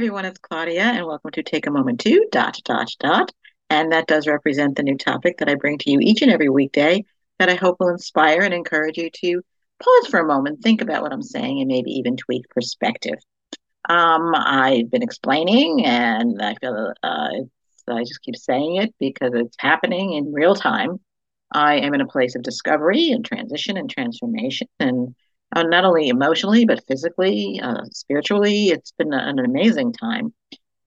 everyone, it's Claudia, and welcome to Take a Moment to dot dot dot. And that does represent the new topic that I bring to you each and every weekday that I hope will inspire and encourage you to pause for a moment, think about what I'm saying, and maybe even tweak perspective. Um, I've been explaining, and I feel uh, I just keep saying it because it's happening in real time. I am in a place of discovery and transition and transformation, and uh, not only emotionally but physically, uh, spiritually. It's been an amazing time,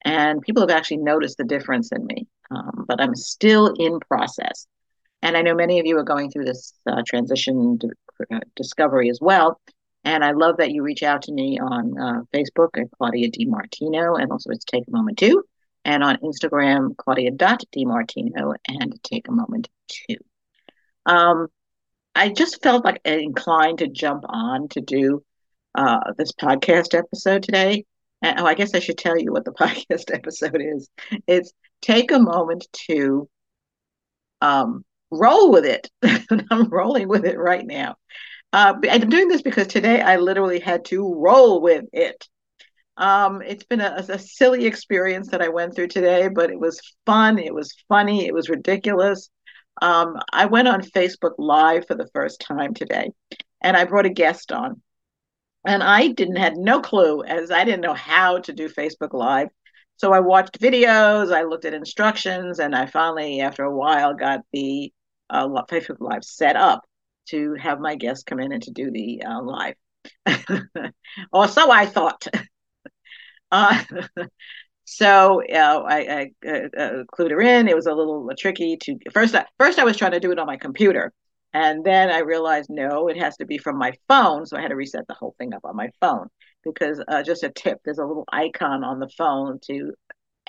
and people have actually noticed the difference in me. Um, but I'm still in process, and I know many of you are going through this uh, transition uh, discovery as well. And I love that you reach out to me on uh, Facebook at Claudia DiMartino, and also it's Take a Moment To, and on Instagram, Claudia DiMartino, and Take a Moment To. Um, I just felt like inclined to jump on to do uh, this podcast episode today. And, oh, I guess I should tell you what the podcast episode is. It's take a moment to um, roll with it. I'm rolling with it right now. Uh, I'm doing this because today I literally had to roll with it. Um, it's been a, a, silly experience that I went through today, but it was fun. It was funny. It was ridiculous. Um, I went on Facebook Live for the first time today, and I brought a guest on. And I didn't had no clue as I didn't know how to do Facebook Live. So I watched videos, I looked at instructions, and I finally, after a while, got the uh, Facebook Live set up to have my guest come in and to do the uh, live. or so I thought. uh, so uh, I, I uh, uh, clued her in. It was a little tricky to first. I, first, I was trying to do it on my computer, and then I realized no, it has to be from my phone. So I had to reset the whole thing up on my phone because uh, just a tip: there's a little icon on the phone to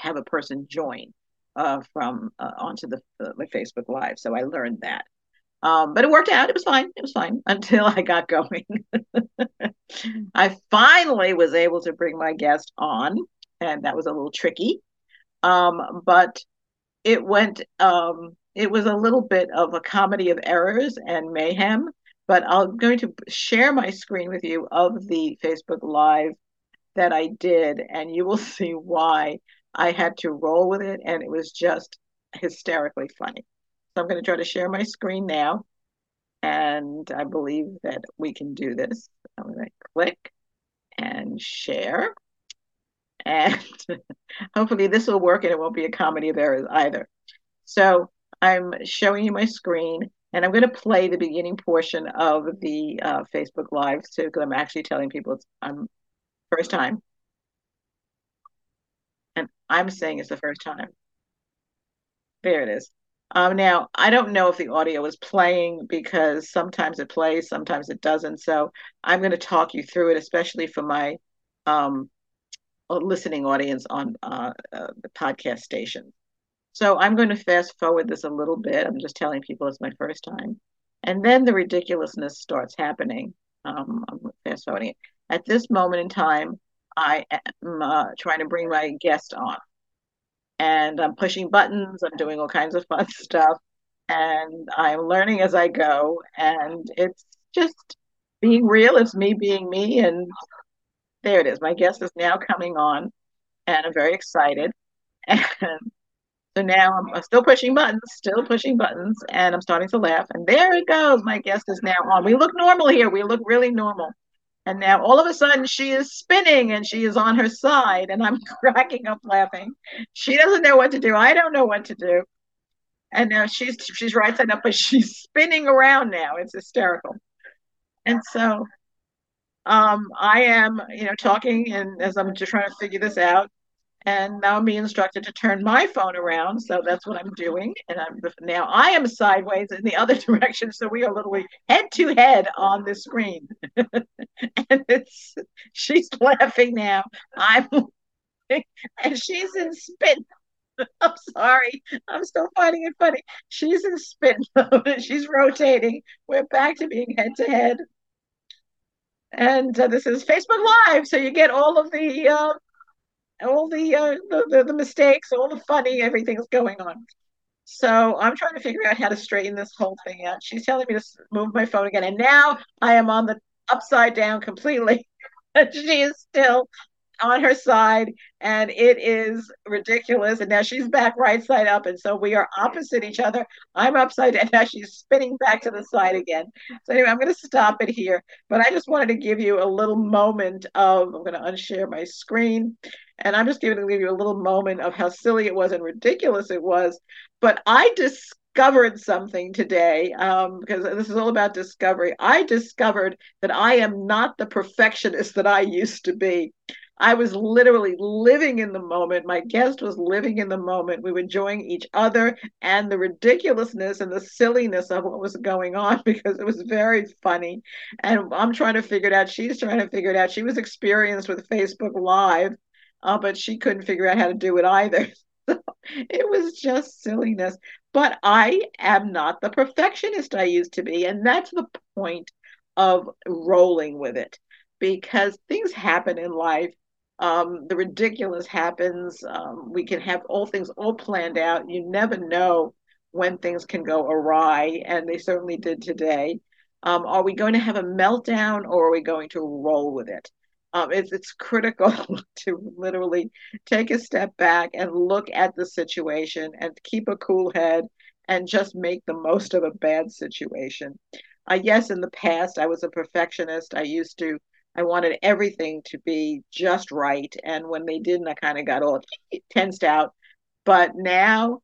have a person join uh, from uh, onto the my Facebook Live. So I learned that. Um, but it worked out. It was fine. It was fine until I got going. I finally was able to bring my guest on and that was a little tricky. Um, but it went, um, it was a little bit of a comedy of errors and mayhem. But I'm going to share my screen with you of the Facebook Live that I did, and you will see why I had to roll with it, and it was just hysterically funny. So I'm going to try to share my screen now, and I believe that we can do this. I'm going to click and share. And hopefully this will work and it won't be a comedy of errors either. So I'm showing you my screen and I'm going to play the beginning portion of the uh, Facebook Live too, because I'm actually telling people it's I'm first time. And I'm saying it's the first time. There it is. Um, now, I don't know if the audio is playing because sometimes it plays, sometimes it doesn't. So I'm going to talk you through it, especially for my um, listening audience on uh, uh, the podcast station. So I'm going to fast forward this a little bit. I'm just telling people it's my first time. And then the ridiculousness starts happening. Um, I'm fast forwarding it. At this moment in time, I am uh, trying to bring my guest on. And I'm pushing buttons, I'm doing all kinds of fun stuff. And I'm learning as I go. And it's just being real. It's me being me and there it is. My guest is now coming on, and I'm very excited. And so now I'm still pushing buttons, still pushing buttons, and I'm starting to laugh. And there it goes. My guest is now on. We look normal here. We look really normal. And now all of a sudden she is spinning and she is on her side, and I'm cracking up laughing. She doesn't know what to do. I don't know what to do. And now she's she's right side up, but she's spinning around now. It's hysterical. And so um, I am, you know, talking and as I'm just trying to figure this out, and now I'm being instructed to turn my phone around. So that's what I'm doing. And I'm now I am sideways in the other direction. So we are literally head to head on the screen. and it's she's laughing now. I'm and she's in spin. I'm sorry. I'm still finding it funny. She's in spin mode. She's rotating. We're back to being head to head and uh, this is Facebook Live, so you get all of the uh, all the, uh, the, the the mistakes, all the funny, everything's going on. So I'm trying to figure out how to straighten this whole thing out. She's telling me to move my phone again, and now I am on the upside down completely. she is still on her side and it is ridiculous. And now she's back right side up and so we are opposite each other. I'm upside down now she's spinning back to the side again. So anyway i'm going to stop it here but i just wanted to give you a little moment of i'm going to unshare my screen and i'm just going to give you a little moment of how silly it was and ridiculous it was but i discovered something today um, because this is all about discovery. I discovered that i am not the perfectionist that i used to be I was literally living in the moment. My guest was living in the moment. We were enjoying each other and the ridiculousness and the silliness of what was going on because it was very funny. And I'm trying to figure it out. She's trying to figure it out. She was experienced with Facebook Live, uh, but she couldn't figure out how to do it either. So it was just silliness. But I am not the perfectionist I used to be. And that's the point of rolling with it because things happen in life um, the ridiculous happens. Um, we can have all things all planned out. You never know when things can go awry, and they certainly did today. Um, are we going to have a meltdown or are we going to roll with it? Um, it's, it's critical to literally take a step back and look at the situation and keep a cool head and just make the most of a bad situation. Uh, yes, in the past, I was a perfectionist. I used to I wanted everything to be just right. And when they didn't, I kind of got all tensed out. But now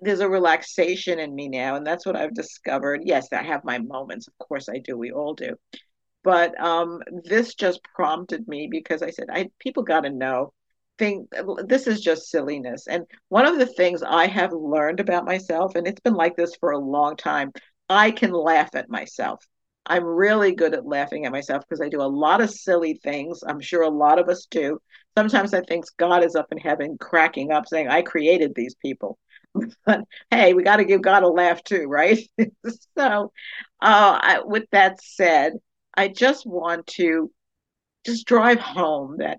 there's a relaxation in me now. And that's what I've discovered. Yes, I have my moments. Of course I do. We all do. But um, this just prompted me because I said, I people got to know. Think this is just silliness. And one of the things I have learned about myself, and it's been like this for a long time, I can laugh at myself. I'm really good at laughing at myself because I do a lot of silly things. I'm sure a lot of us do. Sometimes I think God is up in heaven cracking up saying, I created these people. but hey, we got to give God a laugh too, right? so, uh, I, with that said, I just want to just drive home that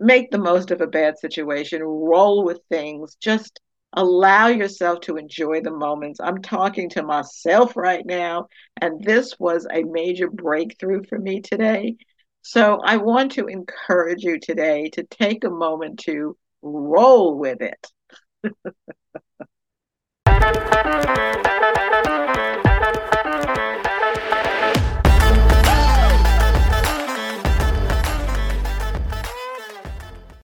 make the most of a bad situation, roll with things, just allow yourself to enjoy the moments. I'm talking to myself right now, and this was a major breakthrough for me today. So I want to encourage you today to take a moment to roll with it.